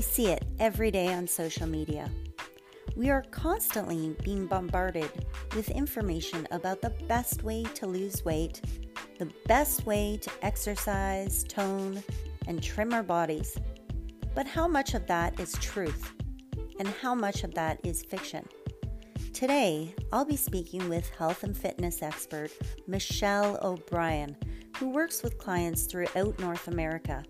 We see it every day on social media. We are constantly being bombarded with information about the best way to lose weight, the best way to exercise, tone, and trim our bodies. But how much of that is truth? And how much of that is fiction? Today, I'll be speaking with health and fitness expert Michelle O'Brien, who works with clients throughout North America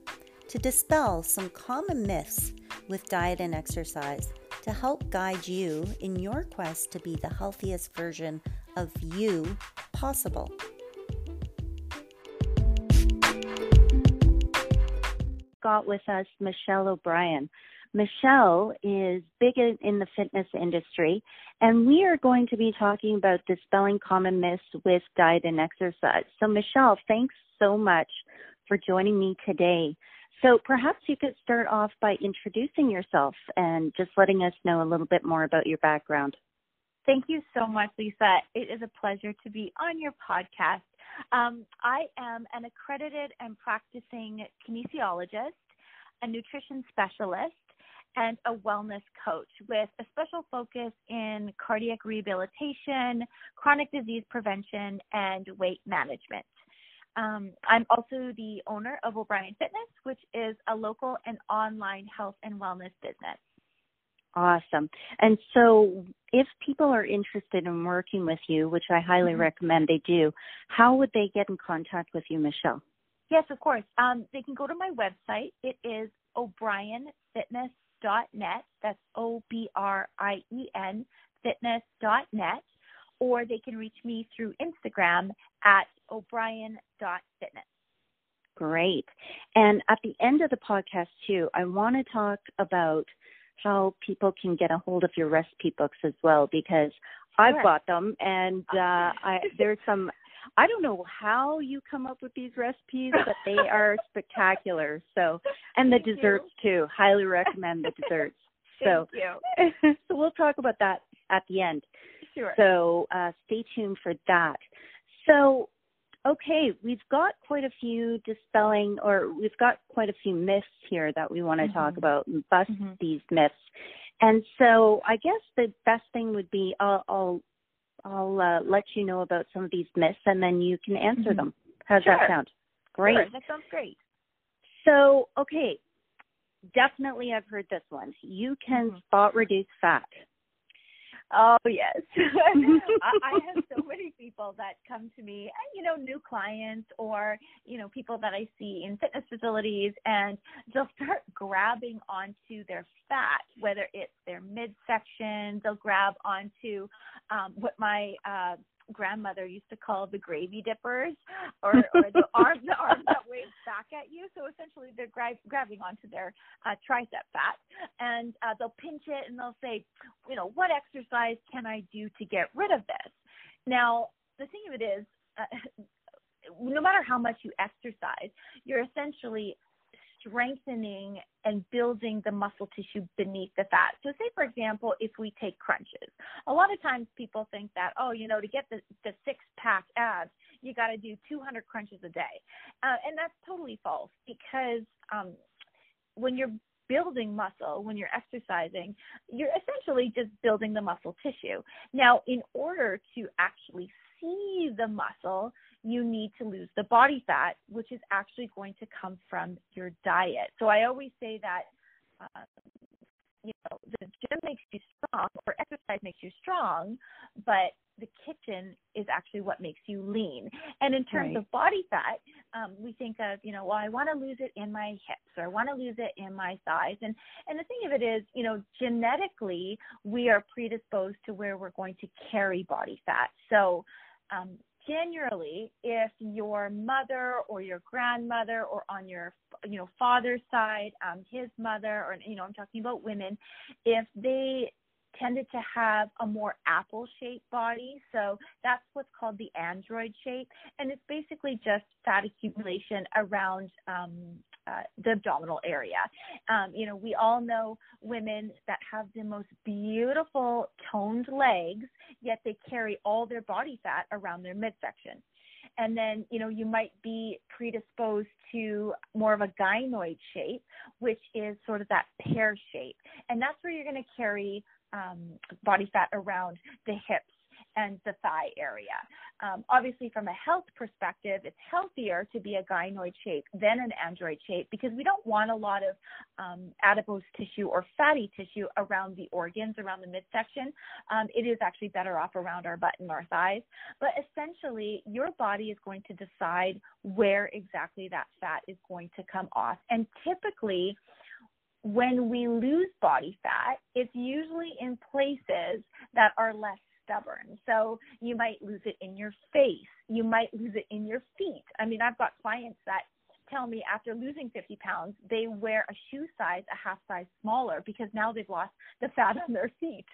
to dispel some common myths with diet and exercise to help guide you in your quest to be the healthiest version of you possible. Got with us Michelle O'Brien. Michelle is big in the fitness industry, and we are going to be talking about dispelling common myths with diet and exercise. So, Michelle, thanks so much for joining me today. So, perhaps you could start off by introducing yourself and just letting us know a little bit more about your background. Thank you so much, Lisa. It is a pleasure to be on your podcast. Um, I am an accredited and practicing kinesiologist, a nutrition specialist, and a wellness coach with a special focus in cardiac rehabilitation, chronic disease prevention, and weight management. Um, I'm also the owner of O'Brien Fitness, which is a local and online health and wellness business. Awesome. And so, if people are interested in working with you, which I highly mm-hmm. recommend they do, how would they get in contact with you, Michelle? Yes, of course. Um, they can go to my website. It is o'brienfitness.net. That's O B R I E N fitness.net. Or they can reach me through Instagram at o'brien.fitness. Great. And at the end of the podcast, too, I want to talk about how people can get a hold of your recipe books as well because I've bought them and uh, I, there's some I don't know how you come up with these recipes, but they are spectacular. So, and the Thank desserts you. too. Highly recommend the desserts. so, thank you. so we'll talk about that at the end. Sure. So, uh, stay tuned for that. So, okay, we've got quite a few dispelling, or we've got quite a few myths here that we want to mm-hmm. talk about and bust mm-hmm. these myths. And so, I guess the best thing would be I'll I'll, I'll uh, let you know about some of these myths, and then you can answer mm-hmm. them. How's sure. that sound? Great. Sure, that sounds great. So, okay, definitely I've heard this one. You can mm-hmm. spot reduce fat. Oh yes, I I have so many people that come to me, you know, new clients or you know people that I see in fitness facilities, and they'll start grabbing onto their fat, whether it's their midsection, they'll grab onto um, what my uh, grandmother used to call the gravy dippers, or, or the arms the arms that wave back at you. So essentially, they're gra- grabbing onto their uh, tricep fat, and uh, they'll pinch it and they'll say, you know, what exercise can I do to get rid of this? Now, the thing of it is. Uh, no matter how much you exercise, you're essentially strengthening and building the muscle tissue beneath the fat. So, say for example, if we take crunches, a lot of times people think that, oh, you know, to get the, the six pack abs, you got to do 200 crunches a day. Uh, and that's totally false because um, when you're building muscle, when you're exercising, you're essentially just building the muscle tissue. Now, in order to actually see the muscle, you need to lose the body fat, which is actually going to come from your diet. So I always say that, uh, you know, the gym makes you strong or exercise makes you strong, but the kitchen is actually what makes you lean. And in terms right. of body fat, um, we think of, you know, well, I want to lose it in my hips or I want to lose it in my thighs. And and the thing of it is, you know, genetically we are predisposed to where we're going to carry body fat. So um, generally if your mother or your grandmother or on your you know father's side um his mother or you know i'm talking about women if they tended to have a more apple shaped body so that's what's called the android shape and it's basically just fat accumulation around um uh, the abdominal area. Um, you know, we all know women that have the most beautiful toned legs, yet they carry all their body fat around their midsection. and then you know you might be predisposed to more of a gynoid shape, which is sort of that pear shape, and that's where you're going to carry um, body fat around the hips and the thigh area. Um, obviously, from a health perspective, it's healthier to be a gynoid shape than an android shape because we don't want a lot of um, adipose tissue or fatty tissue around the organs, around the midsection. Um, it is actually better off around our butt and our thighs. But essentially, your body is going to decide where exactly that fat is going to come off. And typically, when we lose body fat, it's usually in places that are less stubborn. So you might lose it in your face. You might lose it in your feet. I mean, I've got clients that tell me after losing 50 pounds, they wear a shoe size a half size smaller because now they've lost the fat on their feet.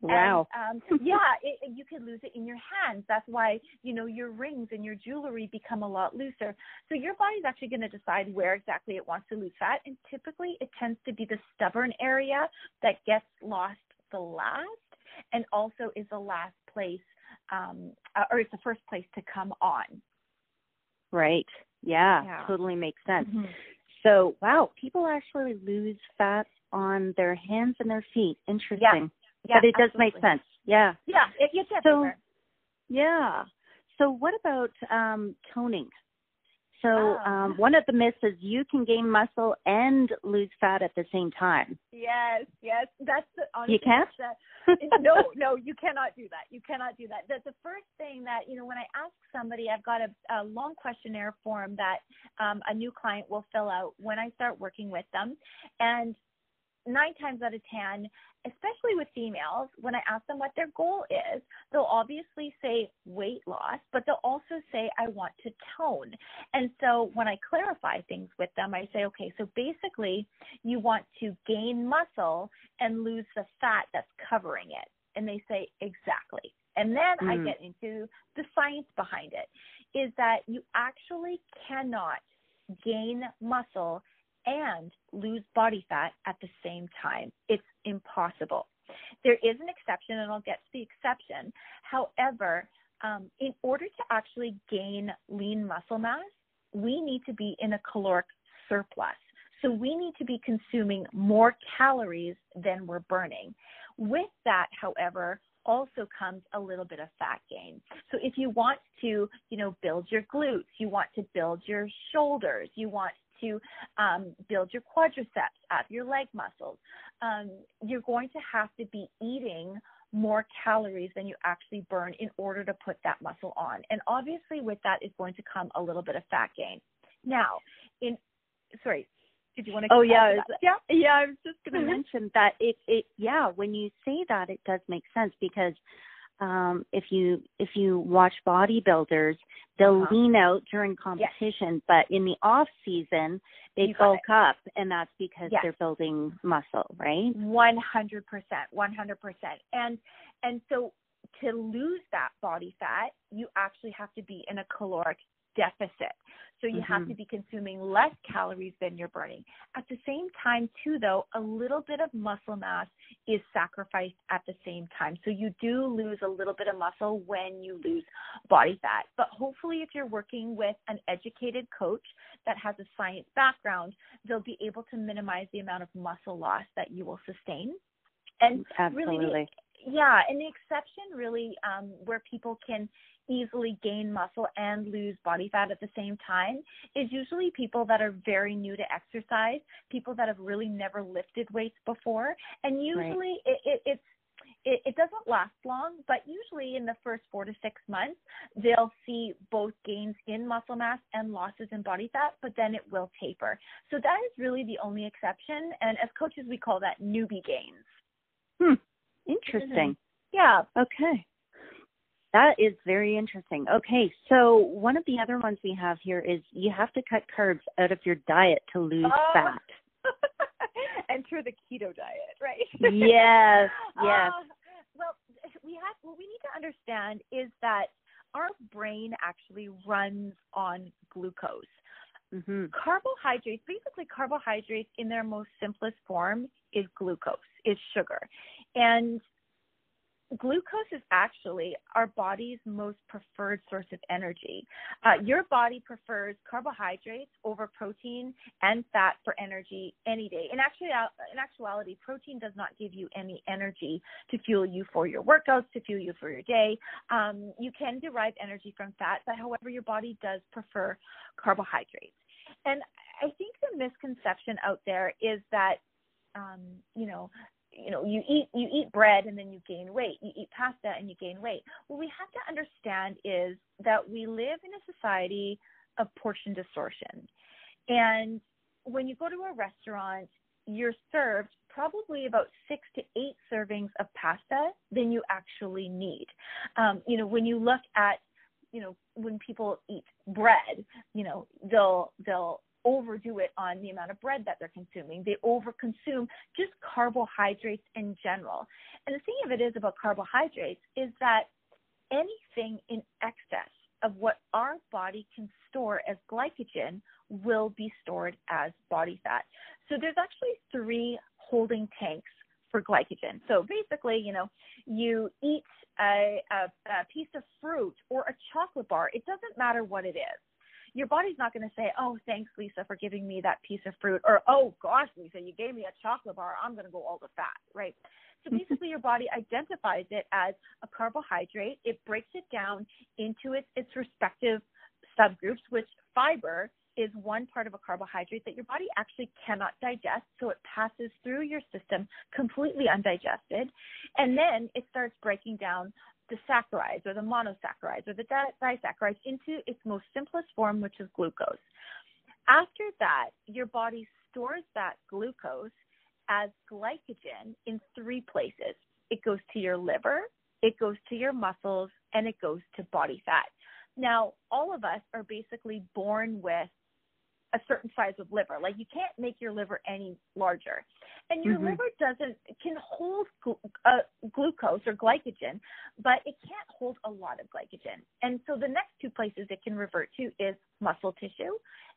Wow. And, um, yeah, it, you could lose it in your hands. That's why, you know, your rings and your jewelry become a lot looser. So your body's actually going to decide where exactly it wants to lose fat. And typically it tends to be the stubborn area that gets lost the last and also is the last place um, uh, or it's the first place to come on. Right. Yeah, yeah. totally makes sense. Mm-hmm. So, wow, people actually lose fat on their hands and their feet. Interesting. Yeah. yeah but it does absolutely. make sense. Yeah. Yeah, it gets so, Yeah. So, what about um, toning? So oh. um, one of the myths is you can gain muscle and lose fat at the same time. Yes, yes, that's the, honestly, you can't. no, no, you cannot do that. You cannot do that. That's the first thing that you know when I ask somebody, I've got a, a long questionnaire form that um, a new client will fill out when I start working with them, and nine times out of ten, especially with females, when I ask them what their goal is, they'll obviously say weight loss, but they'll also say, I want to tone. And so when I clarify things with them, I say, okay, so basically you want to gain muscle and lose the fat that's covering it. And they say, exactly. And then mm. I get into the science behind it is that you actually cannot gain muscle and lose body fat at the same time. It's impossible. There is an exception, and I'll get to the exception. However, um, in order to actually gain lean muscle mass, we need to be in a caloric surplus. So we need to be consuming more calories than we're burning. With that, however, also comes a little bit of fat gain. So if you want to, you know, build your glutes, you want to build your shoulders, you want to um, build your quadriceps up, your leg muscles, um, you're going to have to be eating more calories than you actually burn in order to put that muscle on. And obviously, with that is going to come a little bit of fat gain. Now, in sorry, did you want to? Oh yeah, yeah, yeah. I was just going to mm-hmm. mention that it, it, yeah. When you say that, it does make sense because um, if you if you watch bodybuilders, they'll uh-huh. lean out during competition, yes. but in the off season they bulk up, and that's because yes. they're building muscle, right? One hundred percent, one hundred percent, and and so to lose that body fat, you actually have to be in a caloric deficit. So you mm-hmm. have to be consuming less calories than you're burning. At the same time, too, though, a little bit of muscle mass is sacrificed at the same time. So you do lose a little bit of muscle when you lose body fat. But hopefully, if you're working with an educated coach that has a science background, they'll be able to minimize the amount of muscle loss that you will sustain. And Absolutely. really, yeah, and the exception really um, where people can easily gain muscle and lose body fat at the same time is usually people that are very new to exercise, people that have really never lifted weights before, and usually right. it, it, it's it, it doesn't last long, but usually in the first four to six months, they'll see both gains in muscle mass and losses in body fat, but then it will taper. So that is really the only exception. And as coaches, we call that newbie gains. Hmm. Interesting. Mm-hmm. Yeah. Okay. That is very interesting. Okay, so one of the other ones we have here is you have to cut carbs out of your diet to lose oh. fat. Enter the keto diet, right? yes, yes. Uh, well, we have what we need to understand is that our brain actually runs on glucose. Mm-hmm. Carbohydrates, basically carbohydrates in their most simplest form is glucose, is sugar. And glucose is actually our body's most preferred source of energy. Uh, your body prefers carbohydrates over protein and fat for energy any day. In, actually, in actuality, protein does not give you any energy to fuel you for your workouts, to fuel you for your day. Um, you can derive energy from fat, but however, your body does prefer carbohydrates. And I think the misconception out there is that um, you know, you know you eat you eat bread and then you gain weight. You eat pasta and you gain weight. What we have to understand is that we live in a society of portion distortion. And when you go to a restaurant you're served probably about six to eight servings of pasta than you actually need. Um, you know when you look at you know when people eat bread you know they'll they'll overdo it on the amount of bread that they're consuming. They overconsume just carbohydrates in general. And the thing of it is about carbohydrates is that anything in excess of what our body can store as glycogen will be stored as body fat. So there's actually three holding tanks for glycogen. So basically, you know, you eat a, a, a piece of fruit or a chocolate bar. It doesn't matter what it is your body's not going to say, "Oh, thanks, Lisa, for giving me that piece of fruit," or "Oh, gosh, Lisa, you gave me a chocolate bar. I'm going to go all the fat." Right? So mm-hmm. basically, your body identifies it as a carbohydrate. It breaks it down into its its respective subgroups, which fiber is one part of a carbohydrate that your body actually cannot digest. So it passes through your system completely undigested. And then it starts breaking down the saccharides or the monosaccharides or the disaccharides into its most simplest form, which is glucose. After that, your body stores that glucose as glycogen in three places. It goes to your liver, it goes to your muscles, and it goes to body fat. Now, all of us are basically born with a certain size of liver. Like you can't make your liver any larger. And your mm-hmm. liver doesn't can hold gl- uh, glucose or glycogen, but it can't hold a lot of glycogen. And so the next two places it can revert to is muscle tissue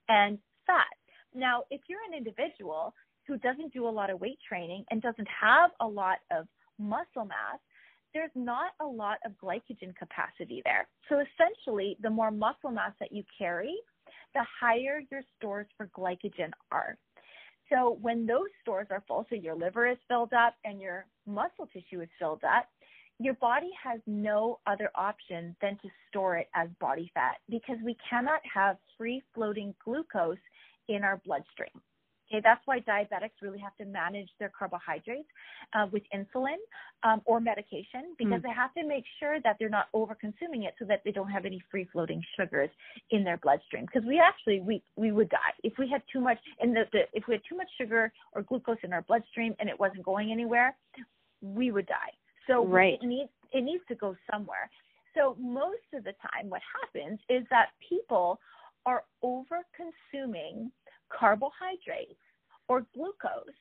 and fat. Now, if you're an individual who doesn't do a lot of weight training and doesn't have a lot of muscle mass, there's not a lot of glycogen capacity there. So essentially, the more muscle mass that you carry, the higher your stores for glycogen are. So when those stores are full, so your liver is filled up and your muscle tissue is filled up, your body has no other option than to store it as body fat because we cannot have free floating glucose in our bloodstream. Okay, that's why diabetics really have to manage their carbohydrates uh, with insulin um, or medication because mm. they have to make sure that they're not over consuming it so that they don't have any free floating sugars in their bloodstream. Because we actually we we would die if we had too much in the, the if we had too much sugar or glucose in our bloodstream and it wasn't going anywhere, we would die. So right. it needs it needs to go somewhere. So most of the time, what happens is that people are over consuming carbohydrates or glucose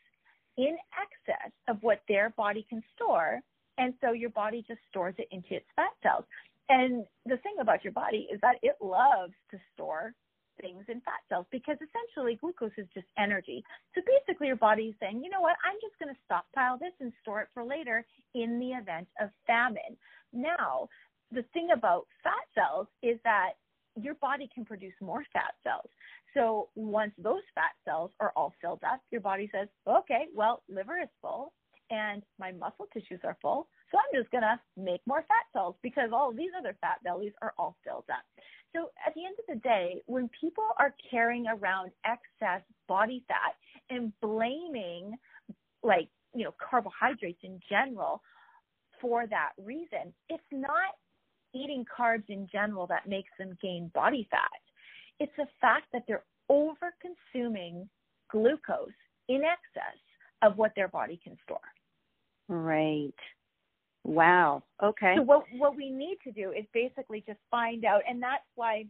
in excess of what their body can store. And so your body just stores it into its fat cells. And the thing about your body is that it loves to store things in fat cells because essentially glucose is just energy. So basically, your body is saying, you know what, I'm just going to stockpile this and store it for later in the event of famine. Now, the thing about fat cells is that your body can produce more fat cells. So once those fat cells are all filled up, your body says, okay, well, liver is full and my muscle tissues are full. So I'm just going to make more fat cells because all these other fat bellies are all filled up. So at the end of the day, when people are carrying around excess body fat and blaming like, you know, carbohydrates in general for that reason, it's not eating carbs in general that makes them gain body fat. It's the fact that they're over consuming glucose in excess of what their body can store. Right. Wow. Okay. So what what we need to do is basically just find out and that's why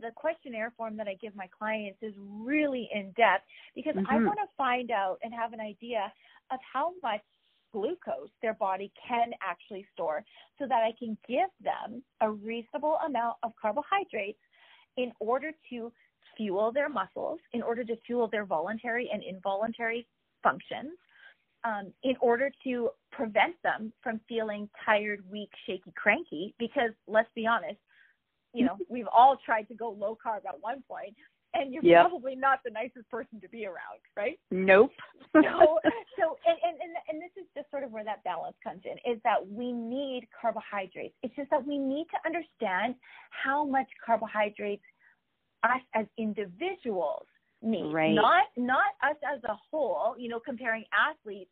the questionnaire form that I give my clients is really in depth because mm-hmm. I want to find out and have an idea of how much glucose their body can actually store so that I can give them a reasonable amount of carbohydrates in order to fuel their muscles, in order to fuel their voluntary and involuntary functions, um, in order to prevent them from feeling tired, weak, shaky, cranky. Because let's be honest, you know, we've all tried to go low carb at one point, and you're yep. probably not the nicest person to be around, right? Nope. so, so, and, and and and this is just sort of where that balance comes in, is that we need carbohydrates. It's just that we need to understand how much carbohydrates us as individuals need, right. not not us as a whole. You know, comparing athletes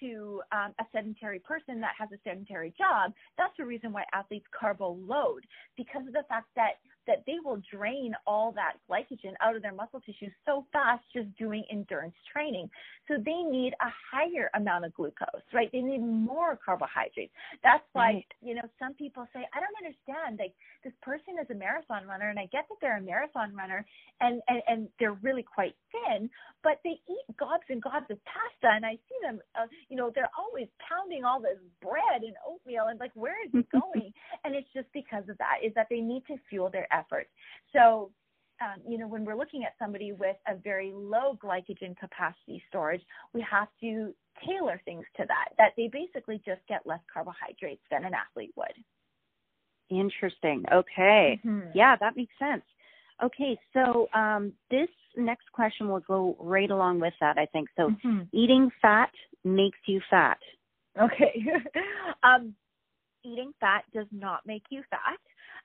to um, a sedentary person that has a sedentary job, that's the reason why athletes carbo load because of the fact that that they will drain all that glycogen out of their muscle tissue so fast just doing endurance training. So they need a higher amount of glucose, right? They need more carbohydrates. That's why, right. you know, some people say, I don't understand. Like this person is a marathon runner and I get that they're a marathon runner and, and, and they're really quite thin, but they eat gobs and gobs of pasta and I see them, uh, you know, they're always pounding all this bread and oatmeal and like, where is it going? and it's just because of that, is that they need to fuel their efforts. So, um, you know, when we're looking at somebody with a very low glycogen capacity storage, we have to tailor things to that, that they basically just get less carbohydrates than an athlete would. Interesting. Okay. Mm-hmm. Yeah, that makes sense. Okay, so um, this next question will go right along with that, I think. So, mm-hmm. eating fat makes you fat. Okay. um, eating fat does not make you fat.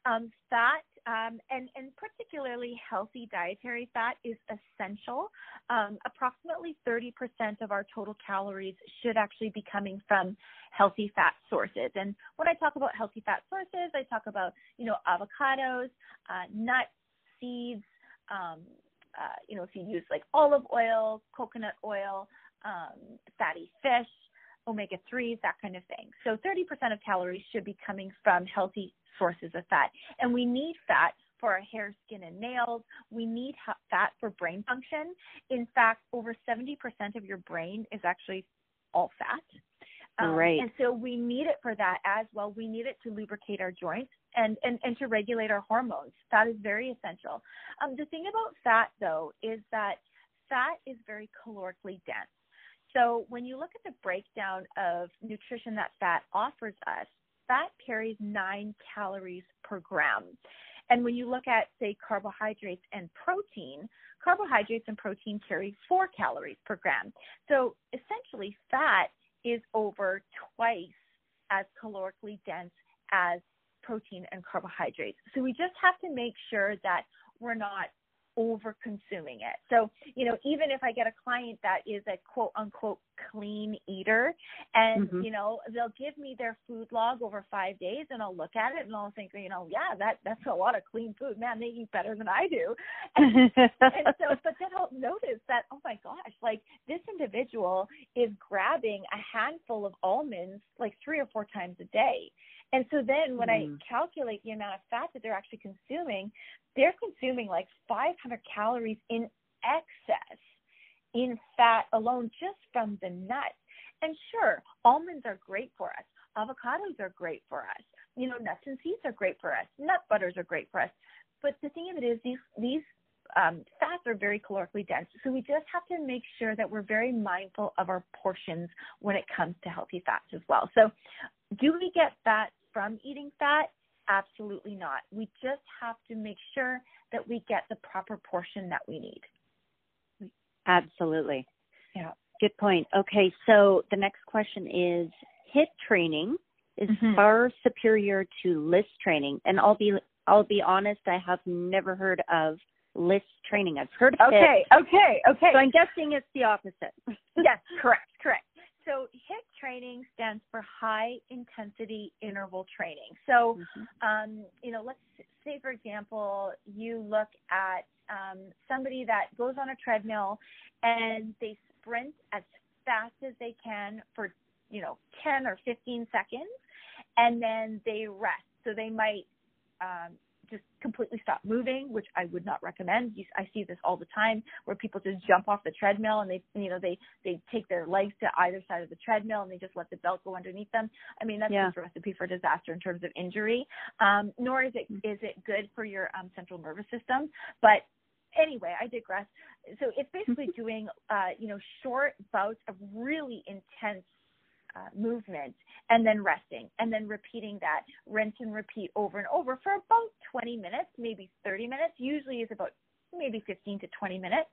Um, fat um, and, and particularly healthy dietary fat is essential. Um, approximately 30% of our total calories should actually be coming from healthy fat sources. And when I talk about healthy fat sources, I talk about, you know, avocados, uh, nuts, seeds, um, uh, you know, if you use like olive oil, coconut oil, um, fatty fish, omega 3s, that kind of thing. So 30% of calories should be coming from healthy sources of fat. And we need fat for our hair, skin, and nails. We need fat for brain function. In fact, over 70% of your brain is actually all fat. Um, right. And so we need it for that as well. We need it to lubricate our joints and, and, and to regulate our hormones. That is very essential. Um, the thing about fat, though, is that fat is very calorically dense. So when you look at the breakdown of nutrition that fat offers us, fat carries nine calories per gram. And when you look at, say, carbohydrates and protein, carbohydrates and protein carry four calories per gram. So essentially, fat is over twice as calorically dense as protein and carbohydrates. So we just have to make sure that we're not over consuming it. So, you know, even if I get a client that is a quote unquote clean eater and, mm-hmm. you know, they'll give me their food log over five days and I'll look at it and I'll think, you know, yeah, that that's a lot of clean food. Man, they eat better than I do. And, and so but then I'll notice that, oh my gosh, like this individual is grabbing a handful of almonds like three or four times a day. And so then when mm. I mm-hmm. calculate the amount of fat that they're actually consuming, they're consuming like 500 calories in excess in fat alone just from the nuts. And sure, almonds are great for us. Avocados are great for us. You know, nuts and seeds are great for us. Nut butters are great for us. But the thing of it is, these these um, fats are very calorically dense. So we just have to make sure that we're very mindful of our portions when it comes to healthy fats as well. So, do we get fat from eating fat? Absolutely not. We just have to make sure that we get the proper portion that we need. Absolutely. Yeah. Good point. Okay, so the next question is HIIT training is mm-hmm. far superior to LISS training. And I'll be I'll be honest, I have never heard of LISS training. I've heard of okay, HIIT. Okay, okay, So I'm guessing it's the opposite. yes, correct, correct so HIIT training stands for high intensity interval training. So, mm-hmm. um, you know, let's say, for example, you look at um, somebody that goes on a treadmill and they sprint as fast as they can for, you know, 10 or 15 seconds, and then they rest. So they might um, just completely stop moving, which I would not recommend. I see this all the time where people just jump off the treadmill and they, you know, they they take their legs to either side of the treadmill and they just let the belt go underneath them. I mean, that's yeah. just a recipe for disaster in terms of injury. Um, nor is it is it good for your um, central nervous system. But anyway, I digress. So it's basically doing, uh, you know, short bouts of really intense uh, movement and then resting and then repeating that rinse and repeat over and over for about 20 minutes, maybe 30 minutes. Usually is about maybe 15 to 20 minutes,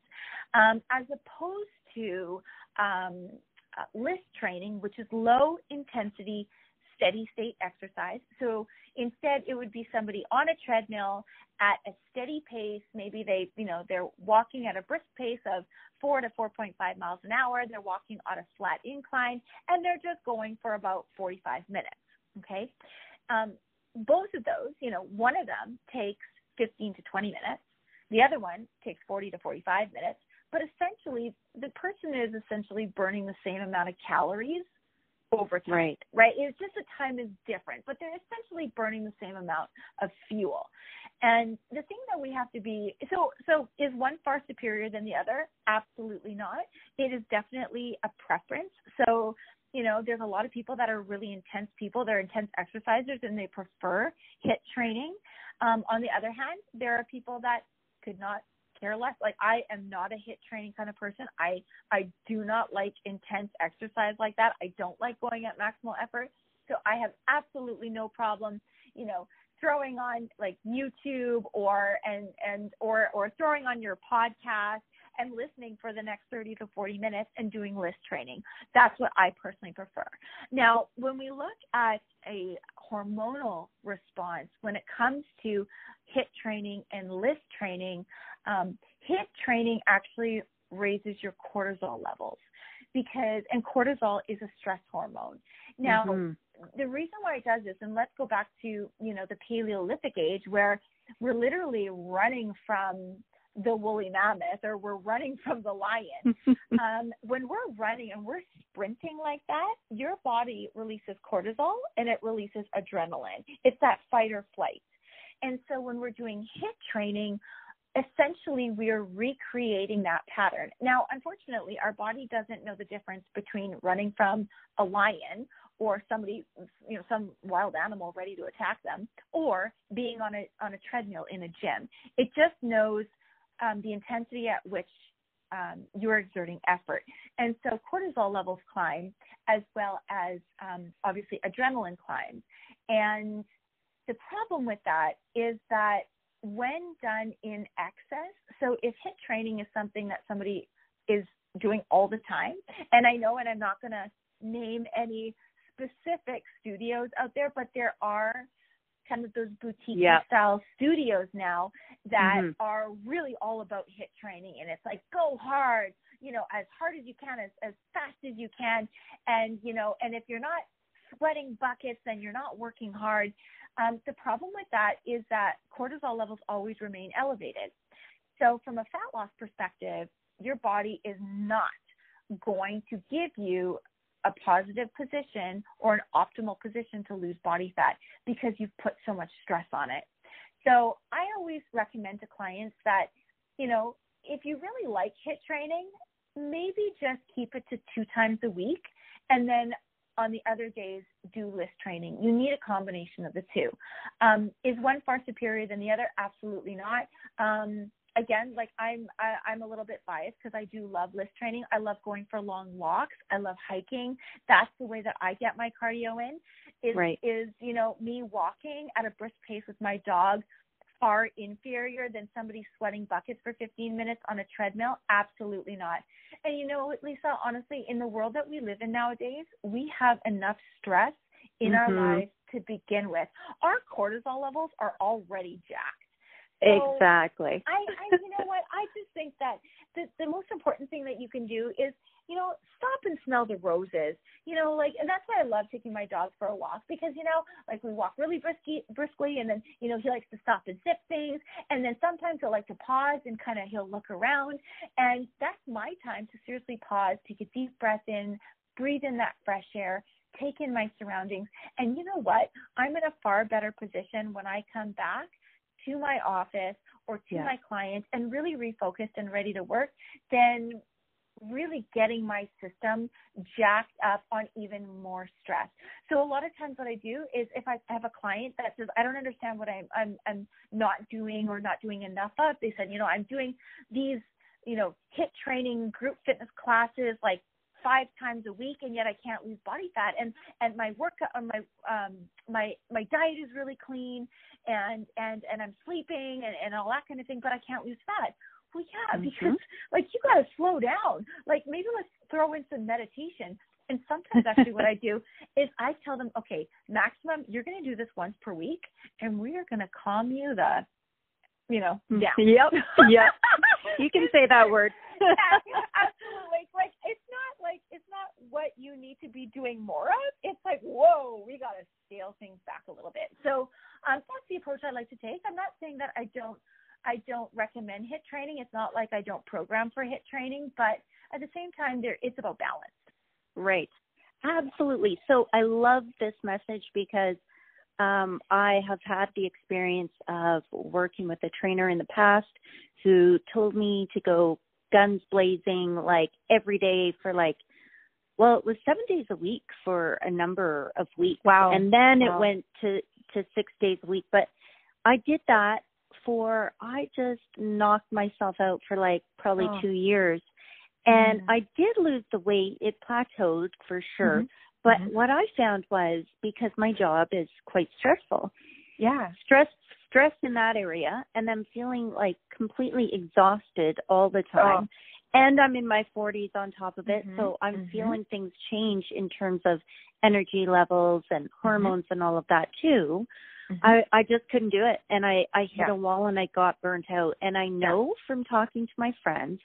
um, as opposed to um, uh, LISS training, which is low intensity steady state exercise. So instead, it would be somebody on a treadmill at a steady pace. Maybe they, you know, they're walking at a brisk pace of four to 4.5 miles an hour. They're walking on a flat incline and they're just going for about 45 minutes. Okay. Um, both of those, you know, one of them takes 15 to 20 minutes. The other one takes 40 to 45 minutes. But essentially, the person is essentially burning the same amount of calories over time. Right. Right. It's just the time is different, but they're essentially burning the same amount of fuel. And the thing that we have to be so so is one far superior than the other? Absolutely not. It is definitely a preference. So you know, there's a lot of people that are really intense people. They're intense exercisers and they prefer HIIT training. Um, on the other hand, there are people that could not care less. Like I am not a HIIT training kind of person. I I do not like intense exercise like that. I don't like going at maximal effort. So I have absolutely no problem, you know, throwing on like YouTube or and and or or throwing on your podcast and listening for the next 30 to 40 minutes and doing LISS training. That's what I personally prefer. Now, when we look at a hormonal response when it comes to HIIT training and LISS training, um, HIIT training actually raises your cortisol levels because, and cortisol is a stress hormone. Now, mm-hmm. the reason why it does this, and let's go back to, you know, the Paleolithic age where we're literally running from the woolly mammoth or we're running from the lion. um, when we're running and we're sprinting like that, your body releases cortisol and it releases adrenaline. It's that fight or flight. And so when we're doing HIIT training, essentially we're recreating that pattern. Now, unfortunately, our body doesn't know the difference between running from a lion or somebody, you know, some wild animal ready to attack them, or being on a on a treadmill in a gym. It just knows um, the intensity at which um, you're exerting effort, and so cortisol levels climb as well as um, obviously adrenaline climbs. And the problem with that is that when done in excess, so if HIIT training is something that somebody is doing all the time, and I know, and I'm not going to name any specific studios out there, but there are kind of those boutique yep. style studios now that mm-hmm. are really all about HIIT training and it's like go hard you know as hard as you can as as fast as you can and you know and if you're not sweating buckets then you're not working hard um, the problem with that is that cortisol levels always remain elevated. So, from a fat loss perspective, your body is not going to give you a positive position or an optimal position to lose body fat because you've put so much stress on it. So, I always recommend to clients that, you know, if you really like HIIT training, maybe just keep it to two times a week and then on the other days do LISS training. You need a combination of the two. Um, is one far superior than the other? Absolutely not. Um, again, like I'm, I, I'm a little bit biased because I do love LISS training. I love going for long walks. I love hiking. That's the way that I get my cardio in. Is right. is you know me walking at a brisk pace with my dog far inferior than somebody sweating buckets for 15 minutes on a treadmill? Absolutely not. And you know, Lisa, honestly, in the world that we live in nowadays, we have enough stress in mm-hmm. our lives to begin with. Our cortisol levels are already jacked. So exactly. I, I, you know what? I just think that the the most important thing that you can do is you know, stop and smell the roses. You know, like, and that's why I love taking my dog for a walk because, you know, like we walk really brisky, briskly and then, you know, he likes to stop and sip things. And then sometimes he'll like to pause and kind of he'll look around. And that's my time to seriously pause, take a deep breath in, breathe in that fresh air, take in my surroundings. And you know what? I'm in a far better position when I come back to my office or to yeah. my client and really refocused and ready to work than really getting my system jacked up on even more stress. So a lot of times what I do is if I have a client that says, I don't understand what I'm, I'm, I'm not doing or not doing enough of, they said, you know, I'm doing these, you know, HIIT training group fitness classes like five times a week and yet I can't lose body fat and and my work uh, my um my my diet is really clean and and and I'm sleeping and and all that kind of thing but I can't lose fat. Well yeah, mm-hmm. because like you got to slow down. Like maybe let's throw in some meditation. And sometimes actually what I do is I tell them, okay, maximum you're going to do this once per week and we are going to calm you the you know, mm, down. Yep. Yep. you can say that word. yeah, absolutely. Like it's like it's not what you need to be doing more of. It's like, whoa, we got to scale things back a little bit. So um, that's the approach I like to take. I'm not saying that I don't I don't recommend HIIT training. It's not like I don't program for HIIT training, but at the same time, there it's about balance. Right. Absolutely. So I love this message because um, I have had the experience of working with a trainer in the past who told me to go guns blazing like every day for like well it was seven days a week for a number of weeks wow and then wow. it went to to six days a week but i did that for i just knocked myself out for like probably oh. two years and mm. i did lose the weight it plateaued for sure mm-hmm. but mm-hmm. what i found was because my job is quite stressful yeah stress stress in that area and I'm feeling like completely exhausted all the time. Oh. And I'm in my 40s on top of it, mm-hmm. so I'm mm-hmm. feeling things change in terms of energy levels and mm-hmm. hormones mm-hmm. and all of that too. Mm-hmm. I I just couldn't do it and I I hit yeah. a wall and I got burnt out and I know yeah. from talking to my friends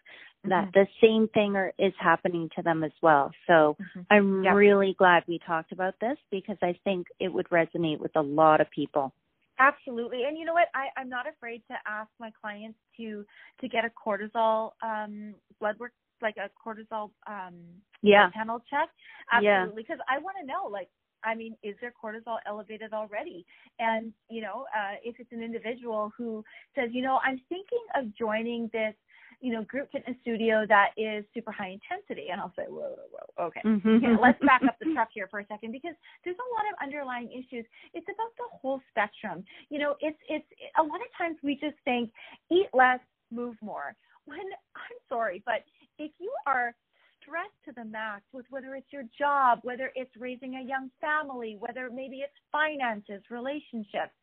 that mm-hmm. the same thing are, is happening to them as well. So I'm yeah. really glad we talked about this because I think it would resonate with a lot of people. Absolutely. And you know what? I, I'm not afraid to ask my clients to to get a cortisol um blood work like a cortisol um yeah. panel check. Absolutely. Because yeah. I want to know like I mean, is their cortisol elevated already? And, you know, uh, if it's an individual who says, you know, I'm thinking of joining this you know, group fitness studio that is super high intensity. And I'll say, whoa, whoa, whoa. Okay. Mm-hmm. You know, let's back up the truck here for a second because there's a lot of underlying issues. It's about the whole spectrum. You know, it's, it's a lot of times we just think eat less, move more. When I'm sorry, but if you are stressed to the max with whether it's your job, whether it's raising a young family, whether maybe it's finances, relationships,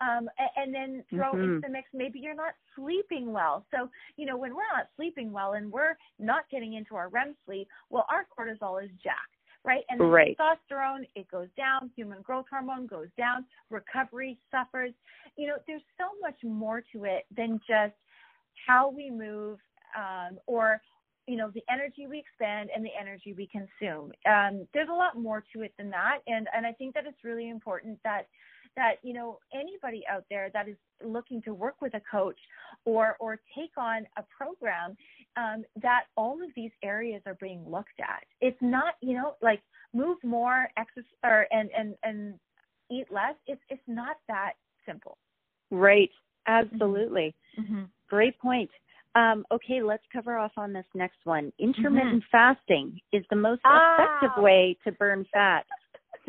um, and, then throw mm-hmm. into the mix maybe you're not sleeping well. So, you know, when we're not sleeping well and we're not getting into our REM sleep, well, our cortisol is jacked right? And right. testosterone, it goes down, human growth hormone goes down, recovery suffers. You know, there's so much more to it than just how we move um, or you know the energy we expend and the energy we consume. Um, there's a lot more to it than that and and i think that it's really important that that you know anybody out there that is looking to work with a coach or or take on a program um, that all of these areas are being looked at. It's not you know like move more exercise or and and and eat less. It's it's not that simple. Right. Absolutely. Mm-hmm. great point um, okay, let's cover off on this next one. Intermittent mm-hmm. fasting is the most ah. effective way to burn fat.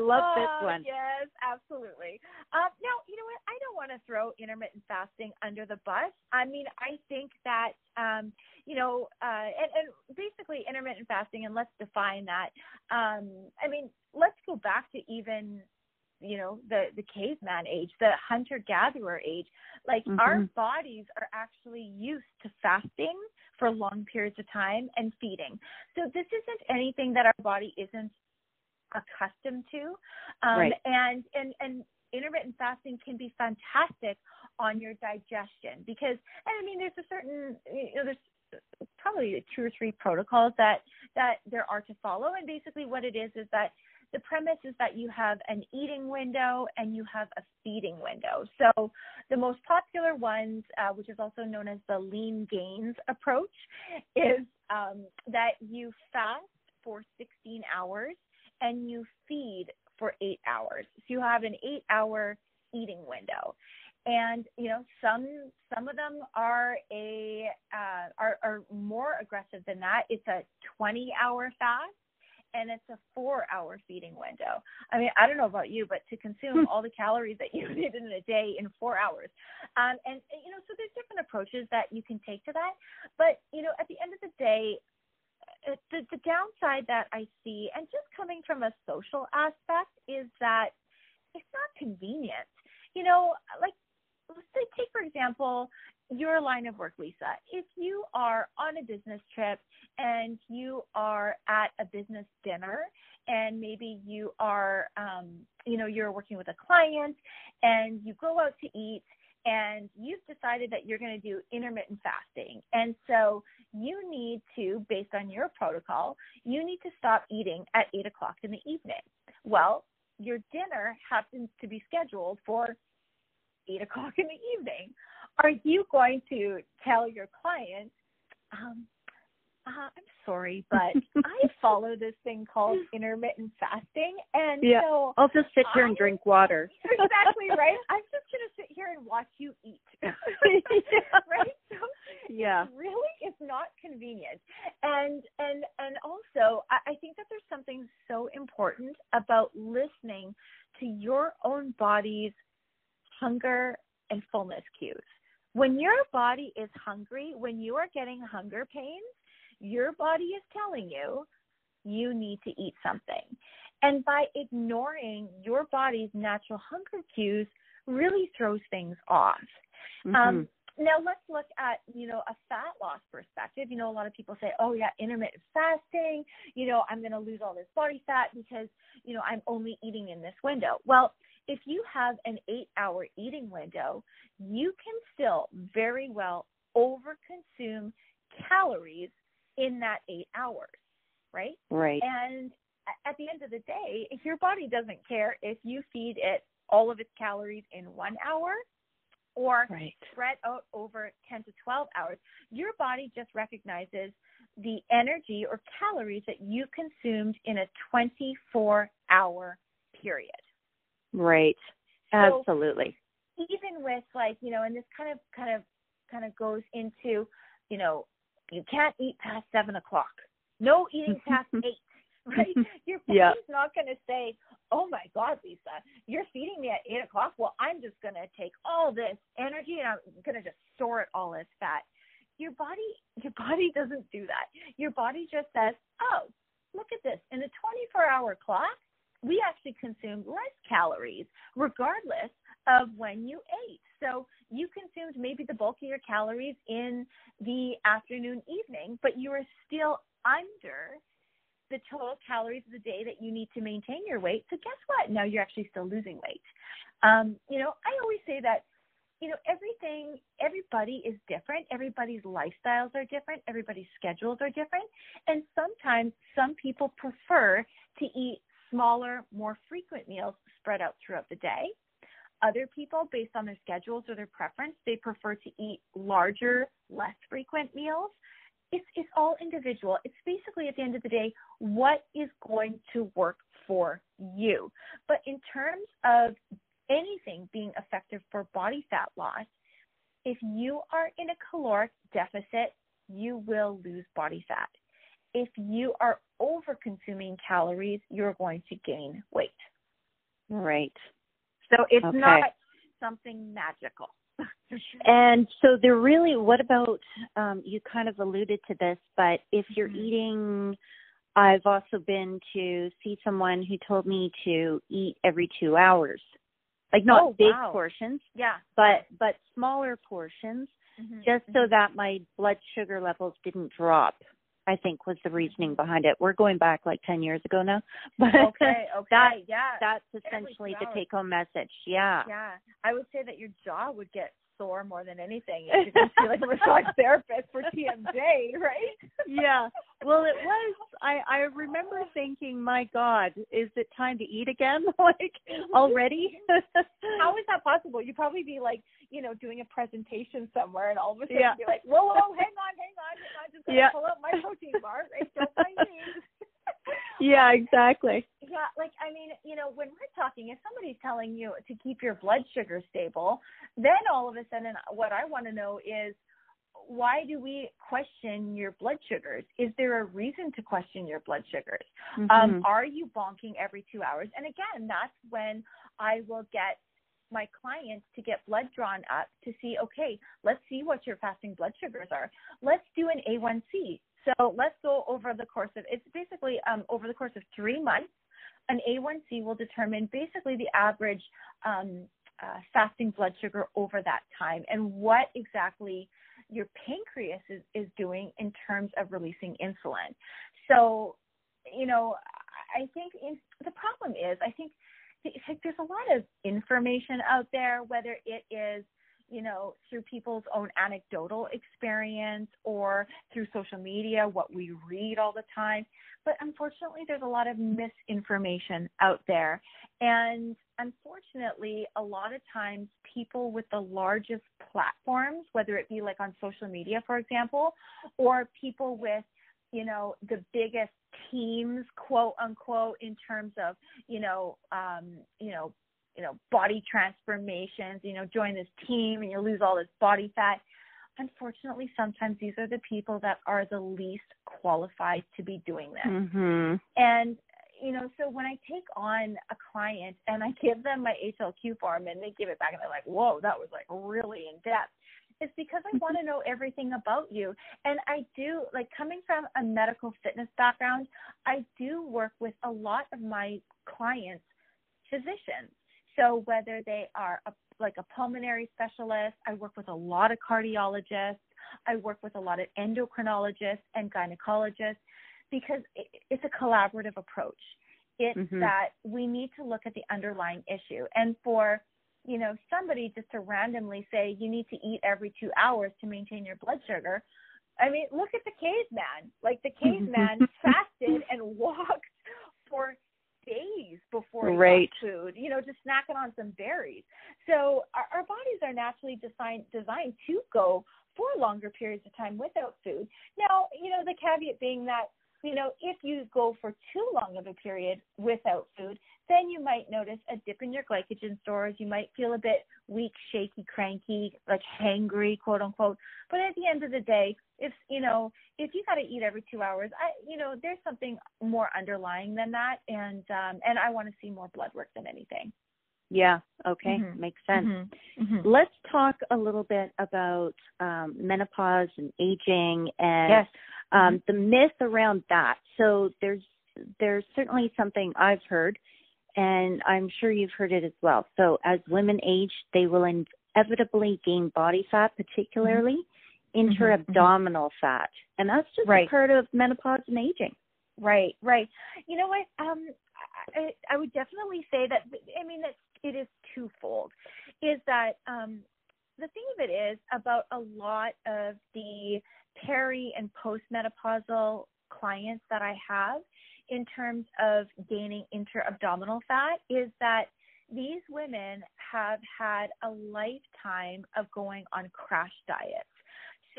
Love oh, this one. Yes, absolutely. Um, now, you know what? I don't want to throw intermittent fasting under the bus. I mean, I think that, um, you know, uh, and, and basically intermittent fasting, and let's define that. Um, I mean, let's go back to even you know the the caveman age the hunter gatherer age like mm-hmm. our bodies are actually used to fasting for long periods of time and feeding so this isn't anything that our body isn't accustomed to. Um, right. And and and intermittent fasting can be fantastic on your digestion because and I mean there's a certain you know there's probably two or three protocols that that there are to follow and basically what it is is that the premise is that you have an eating window and you have a feeding window. So the most popular ones, uh, which is also known as the Leangains approach, is um, that you fast for 16 hours and you feed for eight hours. So you have an eight hour eating window. and you know some some of them are a uh, are, are more aggressive than that. It's a 20 hour fast and it's a four hour feeding window. I mean, I don't know about you, but to consume all the calories that you need in a day in four hours. Um, and, you know, so there's different approaches that you can take to that. But, you know, at the end of the day, uh, the, the downside that I see, and just coming from a social aspect, is that it's not convenient. You know, like say take for example your line of work, Lisa. If you are on a business trip and you are at a business dinner and maybe you are, um, you know, you're working with a client and you go out to eat and you've decided that you're going to do intermittent fasting. And so you need to, based on your protocol, you need to stop eating at eight o'clock in the evening. Well, your dinner happens to be scheduled for eight o'clock in the evening. Are you going to tell your client, um, uh, I'm sorry, but I follow this thing called intermittent fasting, and yeah, so I'll just sit here I, and drink water. exactly right. I'm just gonna sit here and watch you eat. right? So yeah. really it's not convenient. And and and also I, I think that there's something so important about listening to your own body's hunger and fullness cues. When your body is hungry, when you are getting hunger pains, your body is telling you you need to eat something. And by ignoring your body's natural hunger cues, really throws things off. Mm-hmm. Um, now let's look at you know a fat loss perspective. You know a lot of people say, oh yeah, intermittent fasting. You know I'm going to lose all this body fat because you know I'm only eating in this window. Well, if you have an eight hour eating window, you can still very well overconsume calories in that eight hours, right? Right. And at the end of the day, if your body doesn't care if you feed it all of its calories in one hour or right. spread out over 10 to 12 hours, your body just recognizes the energy or calories that you consumed in a 24 hour period. Right. Absolutely. So even with like, you know, and this kind of kind of kind of goes into, you know, you can't eat past seven o'clock. No eating past eight. Right? Your body's yeah. not gonna say, Oh my God, Lisa, you're feeding me at eight o'clock. Well, I'm just gonna take all this energy and I'm gonna just store it all as fat. Your body your body doesn't do that. Your body just says, Oh, look at this. In a twenty four hour clock, we actually consumed less calories regardless of when you ate. So you consumed maybe the bulk of your calories in the afternoon, evening, but you are still under the total calories of the day that you need to maintain your weight. So guess what? Now you're actually still losing weight. Um, you know, I always say that, you know, everything, everybody is different. Everybody's lifestyles are different. Everybody's schedules are different. And sometimes some people prefer to eat smaller, more frequent meals spread out throughout the day. Other people, based on their schedules or their preference, they prefer to eat larger, less frequent meals. It's, it's all individual. It's basically at the end of the day, what is going to work for you. But in terms of anything being effective for body fat loss, if you are in a caloric deficit, you will lose body fat. If you are over consuming calories, you're going to gain weight. Right. So it's okay. not something magical. and so there really, what about, um, you kind of alluded to this, but if you're mm-hmm. eating, I've also been to see someone who told me to eat every two hours. Like not oh, big wow. portions, yeah, but but smaller portions, mm-hmm. just so mm-hmm. that my blood sugar levels didn't drop. I think was the reasoning mm-hmm. behind it. We're going back like 10 years ago now. But okay, okay, that, yeah. That's essentially the take home message. Yeah. Yeah. I would say that your jaw would get sore more than anything you didn't feel like a massage therapist for TMJ, right? yeah. Well, it was. I I remember thinking, my God, is it time to eat again? like already? How is that possible? You'd probably be like, you know, doing a presentation somewhere, and all of a sudden yeah. be like, whoa, whoa, hang on, hang on, hang on, just gonna yeah. pull out my protein bar, right? Don't mind me. yeah, exactly. Yeah, like I mean, you know, when we're talking, if somebody's telling you to keep your blood sugar stable, then all of a sudden, what I want to know is why do we question your blood sugars? Is there a reason to question your blood sugars? Um, mm-hmm. Um, are you bonking every two hours? And again, that's when I will get my clients to get blood drawn up to see, okay, let's see what your fasting blood sugars are. Let's do an A1C. So let's go over the course of it's basically um, over the course of three months. An A1C will determine basically the average um, uh, fasting blood sugar over that time and what exactly your pancreas is, is doing in terms of releasing insulin. So, you know, I think in, the problem is, I think there's a lot of information out there, whether it is you know, through people's own anecdotal experience or through social media, what we read all the time. But unfortunately, there's a lot of misinformation out there. And unfortunately, a lot of times people with the largest platforms, whether it be like on social media, for example, or people with you know the biggest teams quote unquote in terms of you know um you know you know body transformations you know join this team and you lose all this body fat unfortunately sometimes these are the people that are the least qualified to be doing this mm-hmm. and you know so when i take on a client and i give them my hlq form and they give it back and they're like whoa that was like really in depth it's because I want to know everything about you. And I do, like coming from a medical fitness background, I do work with a lot of my clients, physicians. So whether they are a, like a pulmonary specialist, I work with a lot of cardiologists, I work with a lot of endocrinologists and gynecologists because it's a collaborative approach. It's mm-hmm. that we need to look at the underlying issue. And for you know, somebody just to randomly say you need to eat every two hours to maintain your blood sugar. I mean, look at the caveman. Like the caveman fasted and walked for days before right. food, you know, just snacking on some berries. So our, our bodies are naturally designed designed to go for longer periods of time without food. Now, you know, the caveat being that you know, if you go for too long of a period without food, then you might notice a dip in your glycogen stores. You might feel a bit weak, shaky, cranky, like hangry, quote unquote. But at the end of the day, if you know, if you got to eat every two hours, I, you know, there's something more underlying than that, and um, and I want to see more blood work than anything. Yeah. Okay. Mm-hmm. Makes sense. Mm-hmm. Mm-hmm. Let's talk a little bit about um, menopause and aging and yes. um, mm-hmm. the myth around that. So there's there's certainly something I've heard, and I'm sure you've heard it as well. So as women age, they will inevitably gain body fat, particularly mm-hmm. Mm-hmm. intra-abdominal fat, and that's just right. part of menopause and aging. Right. Right. You know what? Um, I, I would definitely say that. I mean, that it is twofold. Is that um, the thing of it is about a lot of the peri and postmenopausal clients that I have in terms of gaining intra-abdominal fat is that these women have had a lifetime of going on crash diets.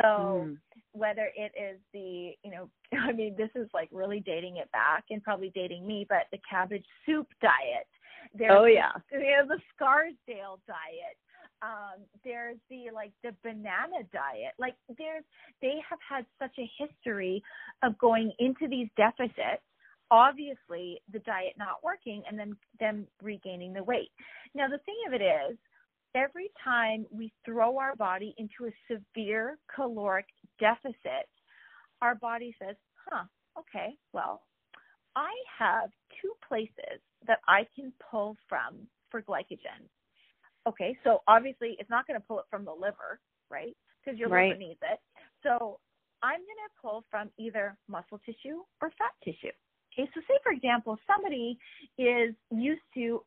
So mm. whether it is the, you know, I mean, this is like really dating it back and probably dating me, but the cabbage soup diet. There's oh yeah. The, you know, the Scarsdale diet. Um, there's the like the banana diet. Like there's they have had such a history of going into these deficits obviously the diet not working and then them regaining the weight. Now the thing of it is every time we throw our body into a severe caloric deficit, our body says, huh, okay, well, I have two places that I can pull from for glycogen. Okay, so obviously it's not going to pull it from the liver, right? Because your right. liver needs it. So I'm going to pull from either muscle tissue or fat tissue. Okay, so say for example, somebody is used to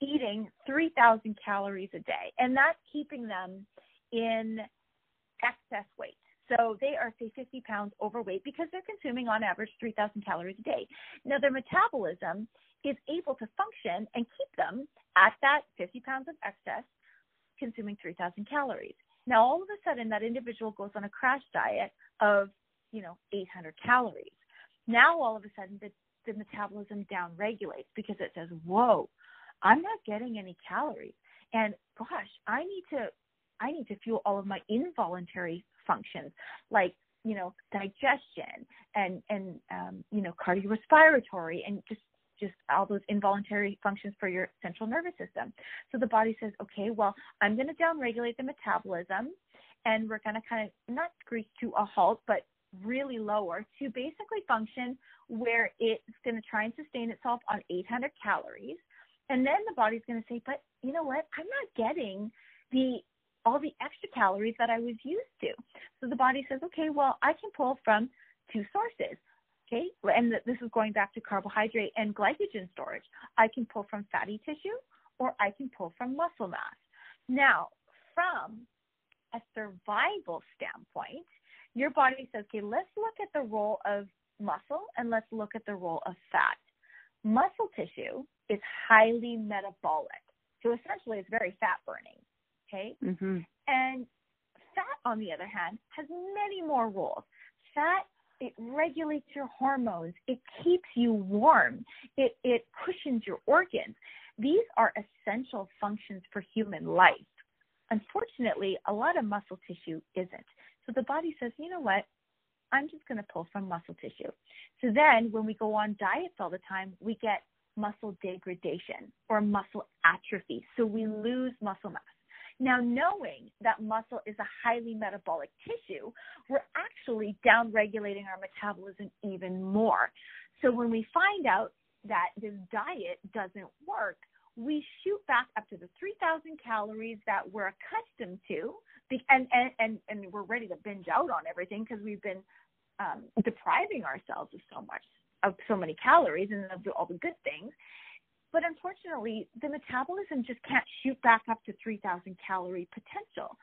eating 3,000 calories a day, and that's keeping them in excess weight. So they are, say, 50 pounds overweight because they're consuming on average 3,000 calories a day. Now, their metabolism is able to function and keep them at that 50 pounds of excess, consuming 3,000 calories. Now, all of a sudden, that individual goes on a crash diet of, you know, 800 calories. Now, all of a sudden, the, the metabolism down regulates because it says, whoa, I'm not getting any calories. And gosh, I need to I need to fuel all of my involuntary functions like you know digestion and and um, you know cardiorespiratory and just just all those involuntary functions for your central nervous system. So the body says, okay, well, I'm going to downregulate the metabolism and we're going to kind of not grease to a halt, but really lower to basically function where it's going to try and sustain itself on 800 calories. And then the body's going to say, but you know what? I'm not getting the all the extra calories that I was used to. So the body says, okay, well, I can pull from two sources. Okay, and this is going back to carbohydrate and glycogen storage. I can pull from fatty tissue or I can pull from muscle mass. Now, from a survival standpoint, your body says, okay, let's look at the role of muscle and let's look at the role of fat. Muscle tissue is highly metabolic. So essentially, it's very fat burning. Okay. Mm-hmm. And fat, on the other hand, has many more roles. Fat it regulates your hormones. It keeps you warm. It, it cushions your organs. These are essential functions for human life. Unfortunately, a lot of muscle tissue isn't. So the body says, you know what? I'm just going to pull from muscle tissue. So then when we go on diets all the time, we get muscle degradation or muscle atrophy. So we lose muscle mass. Now, knowing that muscle is a highly metabolic tissue, we're actually down regulating our metabolism even more. So when we find out that this diet doesn't work, we shoot back up to the 3,000 calories that we're accustomed to, and, and, and, and we're ready to binge out on everything because we've been um, depriving ourselves of so much, of so many calories and of all the good things. But unfortunately, the metabolism just can't shoot back up to 3,000 calorie potential.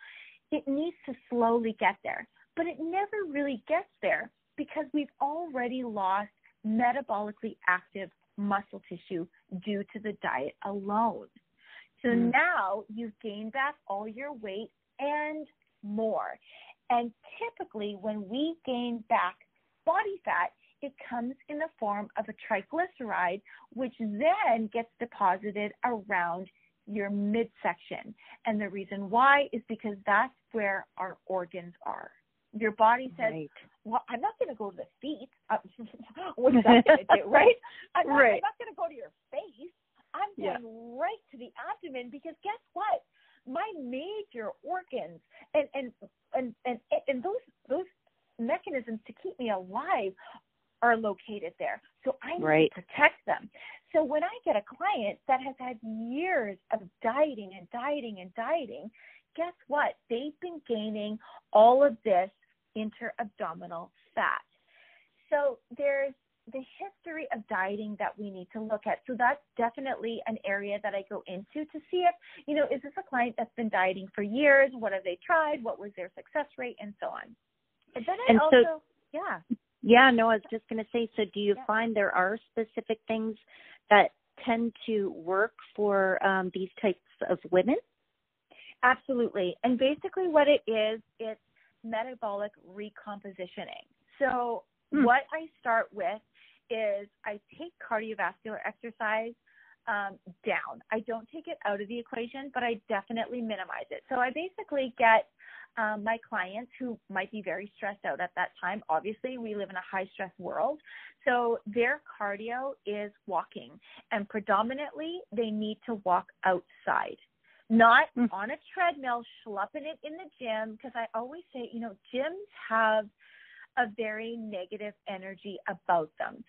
It needs to slowly get there, but it never really gets there because we've already lost metabolically active muscle tissue due to the diet alone. So mm. now you've gained back all your weight and more. And typically, when we gain back body fat, it comes in the form of a triglyceride, which then gets deposited around your midsection. And the reason why is because that's where our organs are. Your body says, right. "Well, I'm not going to go to the feet. Uh, what is that going to do, right? I'm not, right. not going to go to your face. I'm going yeah. right to the abdomen because guess what? My major organs and and and and, and those those mechanisms to keep me alive are located there. So I need right. to protect them. So when I get a client that has had years of dieting and dieting and dieting, guess what? They've been gaining all of this inter-abdominal fat. So there's the history of dieting that we need to look at. So that's definitely an area that I go into to see if, you know, is this a client that's been dieting for years? What have they tried? What was their success rate? And so on. And then I and also, so, yeah. Yeah, no, I was just going to say, so do you find there are specific things that tend to work for um, these types of women? Absolutely. And basically, what it is, it's metabolic recompositioning. So, hmm. what I start with is I take cardiovascular exercise um, down. I don't take it out of the equation, but I definitely minimize it. So, I basically get um, my clients who might be very stressed out at that time. Obviously, we live in a high stress world. So their cardio is walking, and predominantly they need to walk outside, not mm. on a treadmill, schlepping it in the gym. Because I always say, you know, gyms have a very negative energy about them.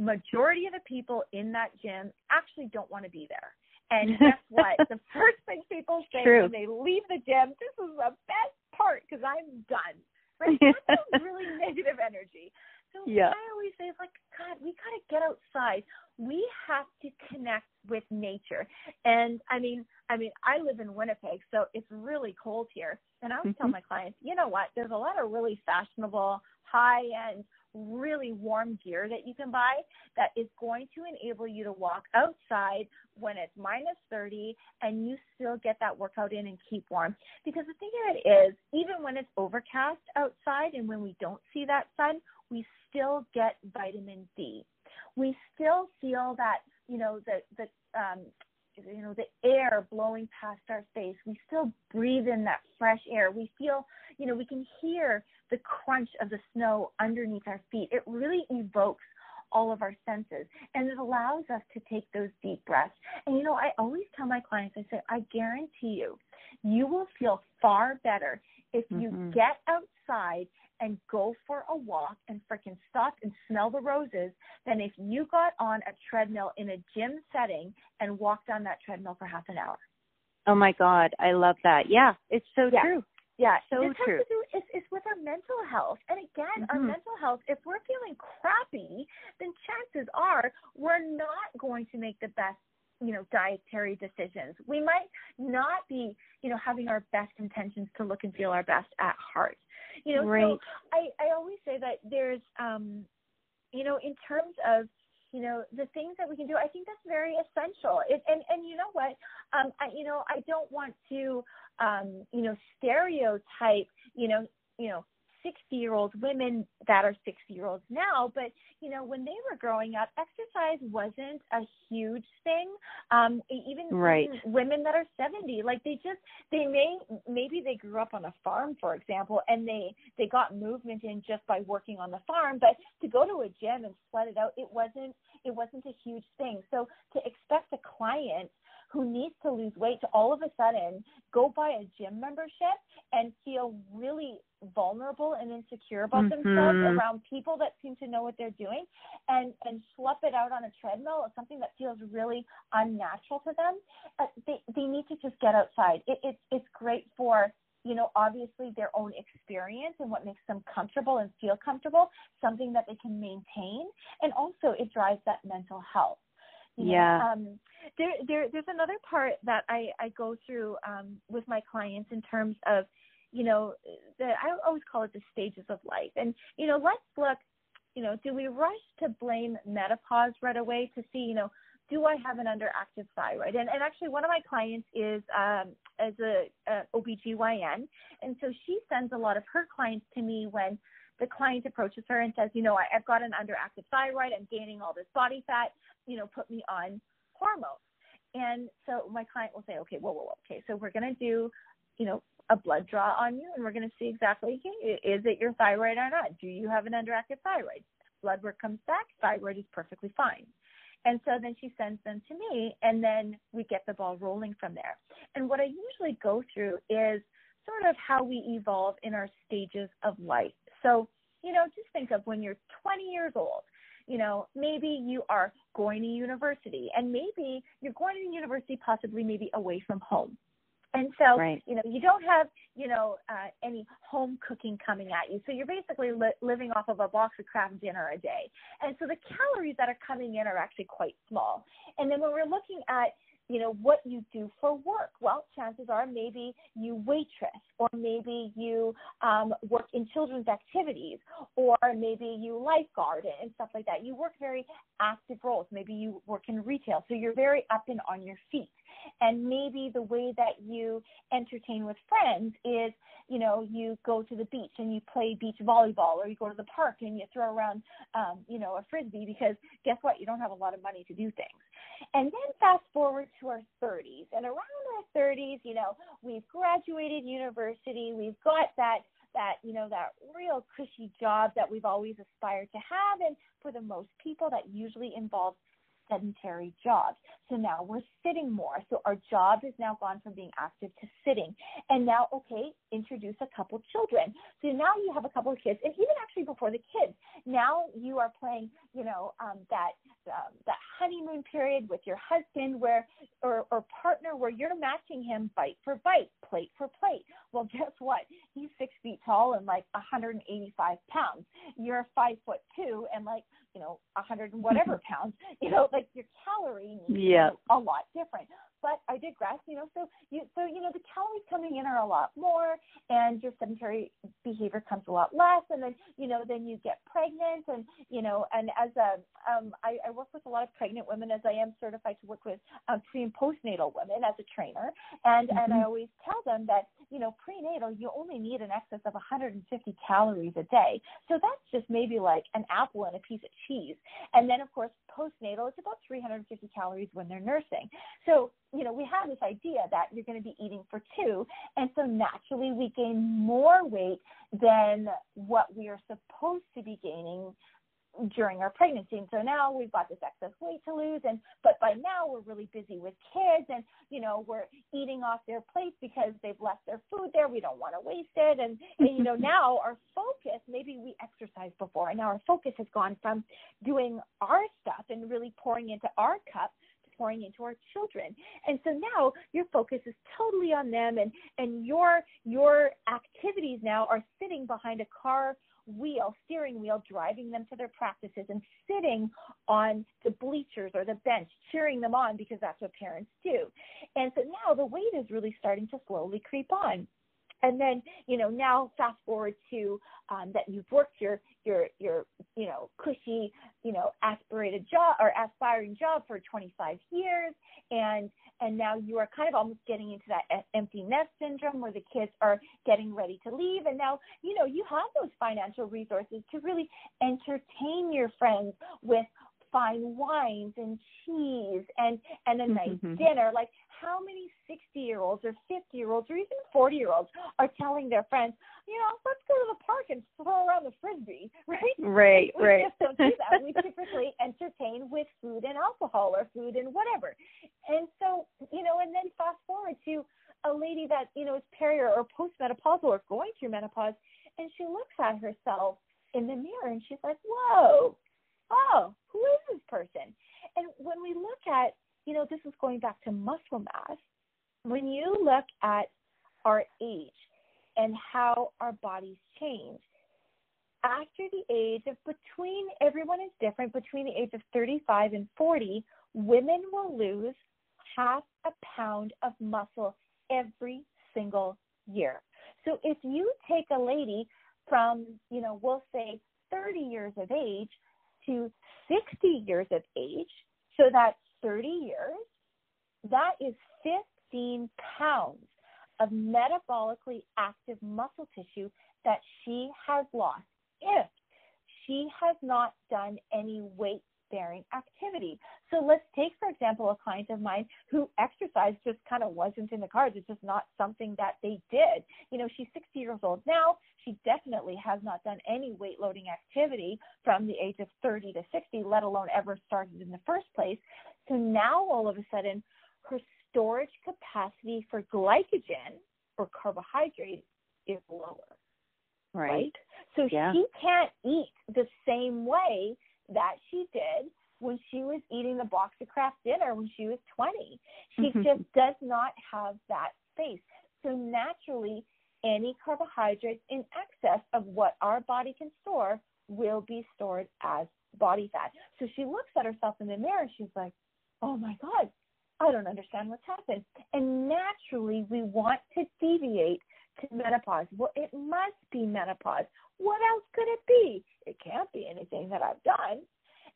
Majority of the people in that gym actually don't want to be there. And guess what? the first thing people say True. when they leave the gym, this is the best part because I'm done. Right? That's a really negative energy. So yeah. I always say like, God, we gotta get outside. We have to connect with nature. And I mean, I mean, I live in Winnipeg, so it's really cold here. And I always mm-hmm. tell my clients, you know what? There's a lot of really fashionable, high end really warm gear that you can buy that is going to enable you to walk outside when it's minus 30 and you still get that workout in and keep warm. Because the thing of it is, even when it's overcast outside and when we don't see that sun, we still get vitamin D. We still feel that, you know, the, the, um, you know the air blowing past our face we still breathe in that fresh air we feel you know we can hear the crunch of the snow underneath our feet it really evokes all of our senses and it allows us to take those deep breaths and you know i always tell my clients i say i guarantee you you will feel far better if you mm-hmm. get outside and go for a walk and freaking stop and smell the roses than if you got on a treadmill in a gym setting and walked on that treadmill for half an hour. Oh my God, I love that. Yeah, it's so yeah. true. Yeah, so this true. Has to do, it's, it's with our mental health. And again, mm-hmm. our mental health, if we're feeling crappy, then chances are we're not going to make the best you know dietary decisions we might not be you know having our best intentions to look and feel our best at heart you know right. so i i always say that there's um you know in terms of you know the things that we can do i think that's very essential it, and and you know what um i you know i don't want to um you know stereotype you know you know 60 year old women that are 60 year olds now but you know when they were growing up exercise wasn't a huge thing um even, right. women that are 70 like they just they may maybe they grew up on a farm for example and they they got movement in just by working on the farm but to go to a gym and sweat it out it wasn't it wasn't a huge thing so to expect a client who needs to lose weight to all of a sudden go buy a gym membership and feel really vulnerable and insecure about mm-hmm. themselves around people that seem to know what they're doing and and schlep it out on a treadmill or something that feels really unnatural to them. Uh, they they need to just get outside. It, it it's great for you know obviously their own experience and what makes them comfortable and feel comfortable something that they can maintain. And also it drives that mental health yeah. Um, there, there, there's another part that I, I go through um, with my clients in terms of, you know, the, I always call it the stages of life. And, you know, let's look, you know, do we rush to blame menopause right away to see, you know, do I have an underactive thyroid? And, and actually, one of my clients is um, as a, a OBGYN. And so she sends a lot of her clients to me when the client approaches her and says, you know, I, I've got an underactive thyroid, I'm gaining all this body fat, you know, put me on hormones. And so my client will say, okay, whoa, whoa, whoa. Okay, so we're going to do, you know, a blood draw on you and we're going to see exactly, is it your thyroid or not? Do you have an underactive thyroid? Blood work comes back, thyroid is perfectly fine. And so then she sends them to me and then we get the ball rolling from there. And what I usually go through is sort of how we evolve in our stages of life. So, you know, just think of when you're 20 years old, you know, maybe you are going to university and maybe you're going to university possibly maybe away from home. And so, right. you know, you don't have, you know, uh, any home cooking coming at you. So you're basically li- living off of a box of Kraft dinner a day. And so the calories that are coming in are actually quite small. And then when we're looking at, you know, what you do for work. Well, chances are maybe you waitress, or maybe you um, work in children's activities, or maybe you lifeguard and stuff like that. You work very active roles. Maybe you work in retail, so you're very up and on your feet. And maybe the way that you entertain with friends is, you know, you go to the beach and you play beach volleyball, or you go to the park and you throw around, um, you know, a frisbee because guess what? You don't have a lot of money to do things. And then fast forward to our 30s, and around our 30s, you know, we've graduated university, we've got that that you know that real cushy job that we've always aspired to have and for the most people that usually involves sedentary jobs. So now we're sitting more. So our job has now gone from being active to sitting. And now, okay, introduce a couple children. So now you have a couple of kids, and even actually before the kids, now you are playing, you know, um, that um, that honeymoon period with your husband, where or, or partner, where you're matching him bite for bite, plate for plate. Well, guess what? He's six feet tall and like 185 pounds. You're five foot two and like you know, a hundred and whatever pounds, you know, like your calorie needs yeah. a lot different. But I digress, you know, so you so you know the calories coming in are a lot more and your sedentary behavior comes a lot less and then you know then you get pregnant and you know and as a um I, I work with a lot of pregnant women as I am certified to work with um, pre and postnatal women as a trainer and mm-hmm. and I always tell them that you know, prenatal, you only need an excess of 150 calories a day. So that's just maybe like an apple and a piece of cheese. And then, of course, postnatal, it's about 350 calories when they're nursing. So, you know, we have this idea that you're going to be eating for two. And so naturally, we gain more weight than what we are supposed to be gaining during our pregnancy. And so now we've got this excess weight to lose and but by now we're really busy with kids and you know, we're eating off their plates because they've left their food there. We don't want to waste it. And, and you know, now our focus, maybe we exercised before and now our focus has gone from doing our stuff and really pouring into our cup pouring into our children. And so now your focus is totally on them and and your your activities now are sitting behind a car wheel, steering wheel, driving them to their practices and sitting on the bleachers or the bench, cheering them on because that's what parents do. And so now the weight is really starting to slowly creep on and then you know now fast forward to um, that you've worked your your your you know cushy you know aspirated job or aspiring job for 25 years. And and now you are kind of almost getting into that empty nest syndrome where the kids are getting ready to leave. And now you know you have those financial resources to really entertain your friends with fine wines and cheese and and a nice mm-hmm. dinner. Like how many 60 year olds or 50 year olds or even 40 year olds are telling their friends, you know, let's go to the park and throw around the frisbee, right? Right, we right. We just don't do that. we typically entertain with food and alcohol or food and whatever. And so, you know, and then fast forward to a lady that, you know, is peri or postmenopausal or going through menopause, and she looks at herself in the mirror and she's like, whoa, oh, who is this person? And when we look at you know, this is going back to muscle mass. When you look at our age and how our bodies change, after the age of between, everyone is different, between the age of 35 and 40, women will lose half a pound of muscle every single year. So if you take a lady from, you know, we'll say 30 years of age to 60 years of age, so that's 30 years, that is 15 pounds of metabolically active muscle tissue that she has lost if she has not done any weight bearing activity. So let's take, for example, a client of mine who exercise just kind of wasn't in the cards. It's just not something that they did. You know, she's 60 years old now. She definitely has not done any weight loading activity from the age of 30 to 60, let alone ever started in the first place. So now all of a sudden, her storage capacity for glycogen or carbohydrate is lower. Right. right? So yeah. she can't eat the same way that she did when she was eating the box of Kraft dinner when she was 20. She mm-hmm. just does not have that space. So naturally, any carbohydrates in excess of what our body can store will be stored as body fat. So she looks at herself in the mirror and she's like, oh my God, I don't understand what's happened. And naturally, we want to deviate to menopause. Well, it must be menopause. What else could it be? It can't be anything that I've done.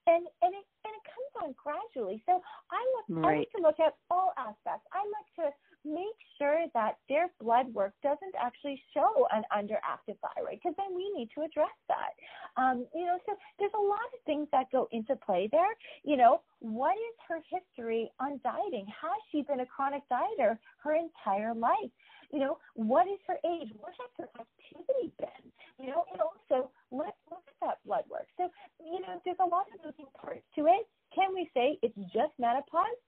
And and it and it comes on gradually. So I look right. I like to look at all aspects. I like to make sure that their blood work doesn't actually show an underactive thyroid because then we need to address that. Um, you know, so there's a lot of things that go into play there. You know, what is her history on dieting? Has she been a chronic dieter her entire life? You know, what is her age? What has her activity been? You know, and also let's look at that blood work. So, you know, there's a lot of moving parts to it. Can we say it's just menopause?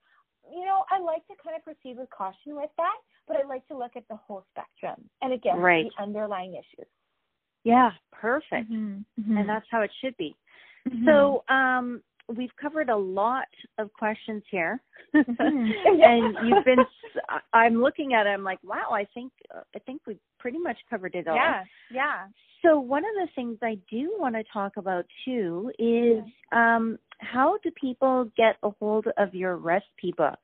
you know, I like to kind of proceed with caution with that, but I like to look at the whole spectrum and again, right. the underlying issues. Yeah, perfect. Mm-hmm. Mm-hmm. And that's how it should be. Mm-hmm. So, um, we've covered a lot of questions here, mm-hmm. and you've been. I'm looking at it. I'm like, wow. I think I think we've pretty much covered it all. Yeah, yeah. So one of the things I do want to talk about too is um, how do people get a hold of your recipe books?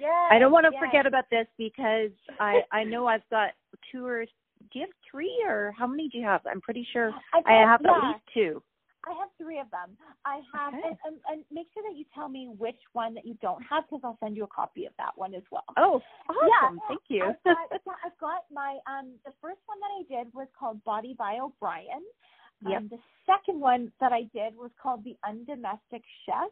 Yes, I don't want to yes. forget about this because I I know I've got two or do you have three or how many do you have? I'm pretty sure I, I have yeah. at least two. I have three of them. I have, Okay. and, and, and make sure that you tell me which one that you don't have because I'll send you a copy of that one as well. Oh, awesome! Yeah. Thank you. I've got, yeah, I've got my um the first one that I did was called Body by O'Brien. Yep. Um, the second one that I did was called The Undomestic Chef.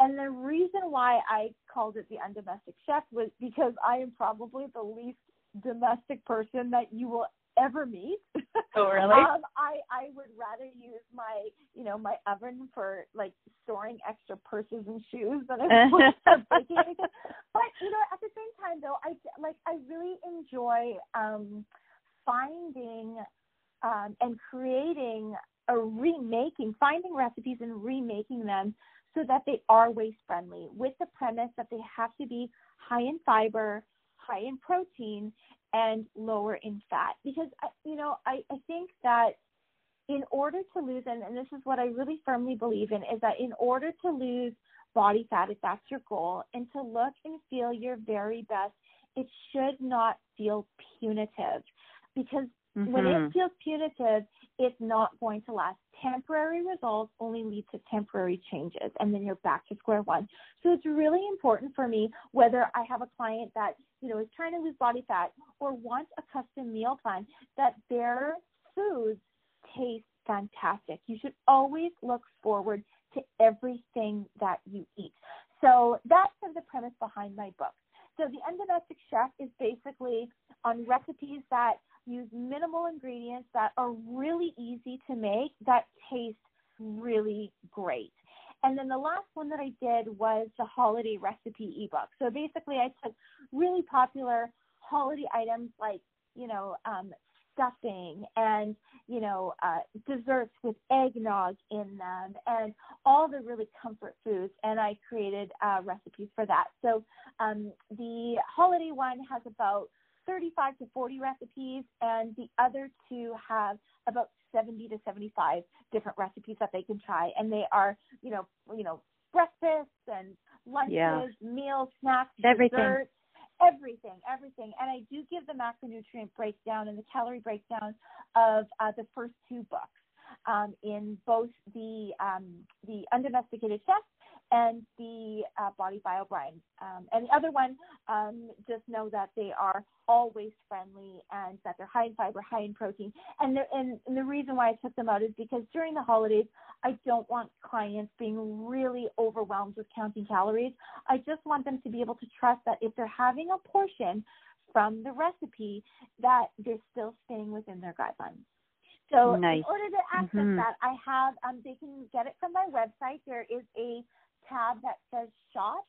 And the reason why I called it The Undomestic Chef was because I am probably the least domestic person that you will ever meet. Oh, really? um, I I would rather use my you know my oven for like storing extra purses and shoes than I would for baking. But you know, at the same time though, I like I really enjoy um finding um and creating or remaking, finding recipes and remaking them so that they are waist friendly with the premise that they have to be high in fiber, high in protein, and lower in fat. Because, I- you know, I, I think that in order to lose, and, and this is what I really firmly believe in, is that in order to lose body fat, if that's your goal, and to look and feel your very best, it should not feel punitive. Because when Mhm. it feels punitive, it's not going to last. Temporary results only lead to temporary changes, and then you're back to square one. So it's really important for me whether I have a client that you know is trying to lose body fat or wants a custom meal plan that their foods taste fantastic. You should always look forward to everything that you eat. So that's sort of the premise behind my book. So the Undomestic Chef is basically on recipes that use minimal ingredients that are really easy to make that taste really great. And then the last one that I did was the holiday recipe ebook. So basically, I took really popular holiday items like, you know, um, stuffing and, you know, uh, desserts with eggnog in them and all the really comfort foods. And I created uh, recipes for that. So um, the holiday one has about 35 to 40 recipes, and the other two have about 70 to 75 different recipes that they can try, and they are, you know, you know, breakfasts and lunches, Yeah. meals, snacks, Everything. desserts, everything, everything. And I do give the macronutrient breakdown and the calorie breakdown of uh, the first two books um, in both the um, the undomesticated chef and the uh, Body by O'Brien. Um, and the other one, um, just know that they are all waist friendly and that they're high in fiber, high in protein. And the, and, and the reason why I took them out is because during the holidays, I don't want clients being really overwhelmed with counting calories. I just want them to be able to trust that if they're having a portion from the recipe, that they're still staying within their guidelines. So Nice. in order to access Mhm. that, I have um, they can get it from my website. There is a tab that says shop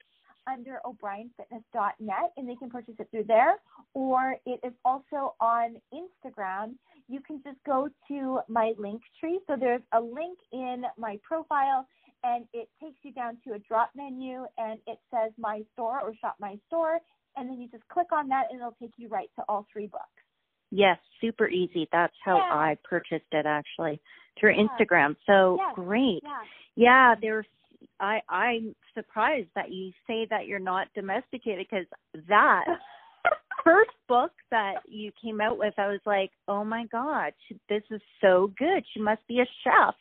under o'brienfitness.net and they can purchase it through there or it is also on Instagram. You can just go to my link tree. So there's a link in my profile and it takes you down to a drop menu and it says my store or shop my store and then you just click on that and it'll take you right to all three books. Yes, super easy. That's how Yeah. I purchased it actually through Yeah. Instagram. So great. Yeah. Yeah, there's. I I'm surprised that you say that you're not domesticated because that first book that you came out with, I was like, oh my god, this is so good. She must be a chef.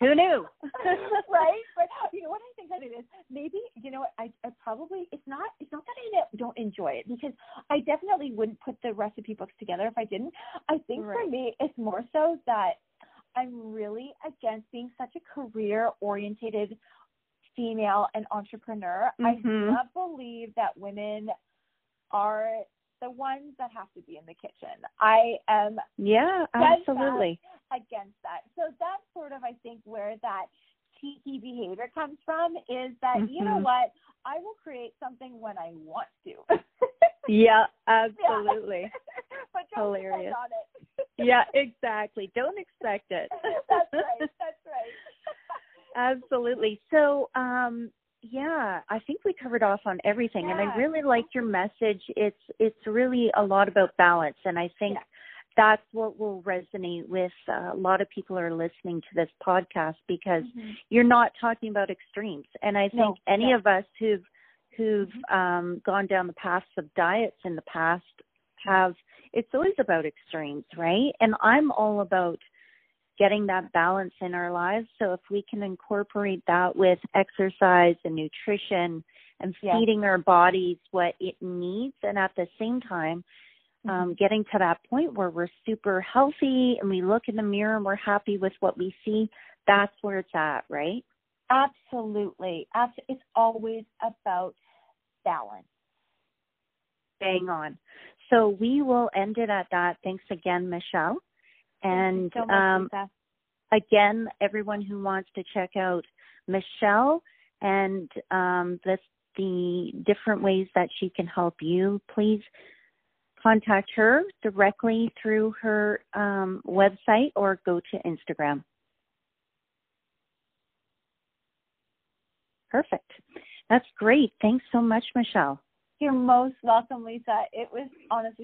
Who knew? right? But you know what I think that it is? Maybe you know what I, I probably it's not it's not that I don't enjoy it because I definitely wouldn't put the recipe books together if I didn't. I think for me it's more so that I'm really against being such a career orientated female and entrepreneur. I do Mhm. not believe that women are the ones that have to be in the kitchen. I am yeah, absolutely. against that. So that's sort of, I think, where that cheeky behavior comes from is that, you know Mhm. what, I will create something when I want to. Yeah, Yeah. absolutely. but don't Hilarious. yeah, exactly. Don't expect it. that's right. That's right. Absolutely. So, um, yeah, I think we covered off on everything, and I really liked your message. It's it's really a lot about balance, and I think Yeah. that's what will resonate with uh, a lot of people who are listening to this podcast because you're not talking about extremes, and I think No, any no. of us who've who've um, gone down the paths of diets in the past have it's always about extremes, right? And I'm all about getting that balance in our lives. So if we can incorporate that with exercise and nutrition and feeding our bodies what it needs, and at the same time, um, mm-hmm. getting to that point where we're super healthy and we look in the mirror and we're happy with what we see, that's where it's at, right? Absolutely. It's always about balance. Bang on. So we will end it at that. Thanks again, Michelle. And so um, again, everyone who wants to check out Michelle and um, the, the different ways that she can help you, please contact her directly through her um, website or go to Instagram. Perfect. That's great. Thanks so much, Michelle. You're most welcome, Lisa. It was honestly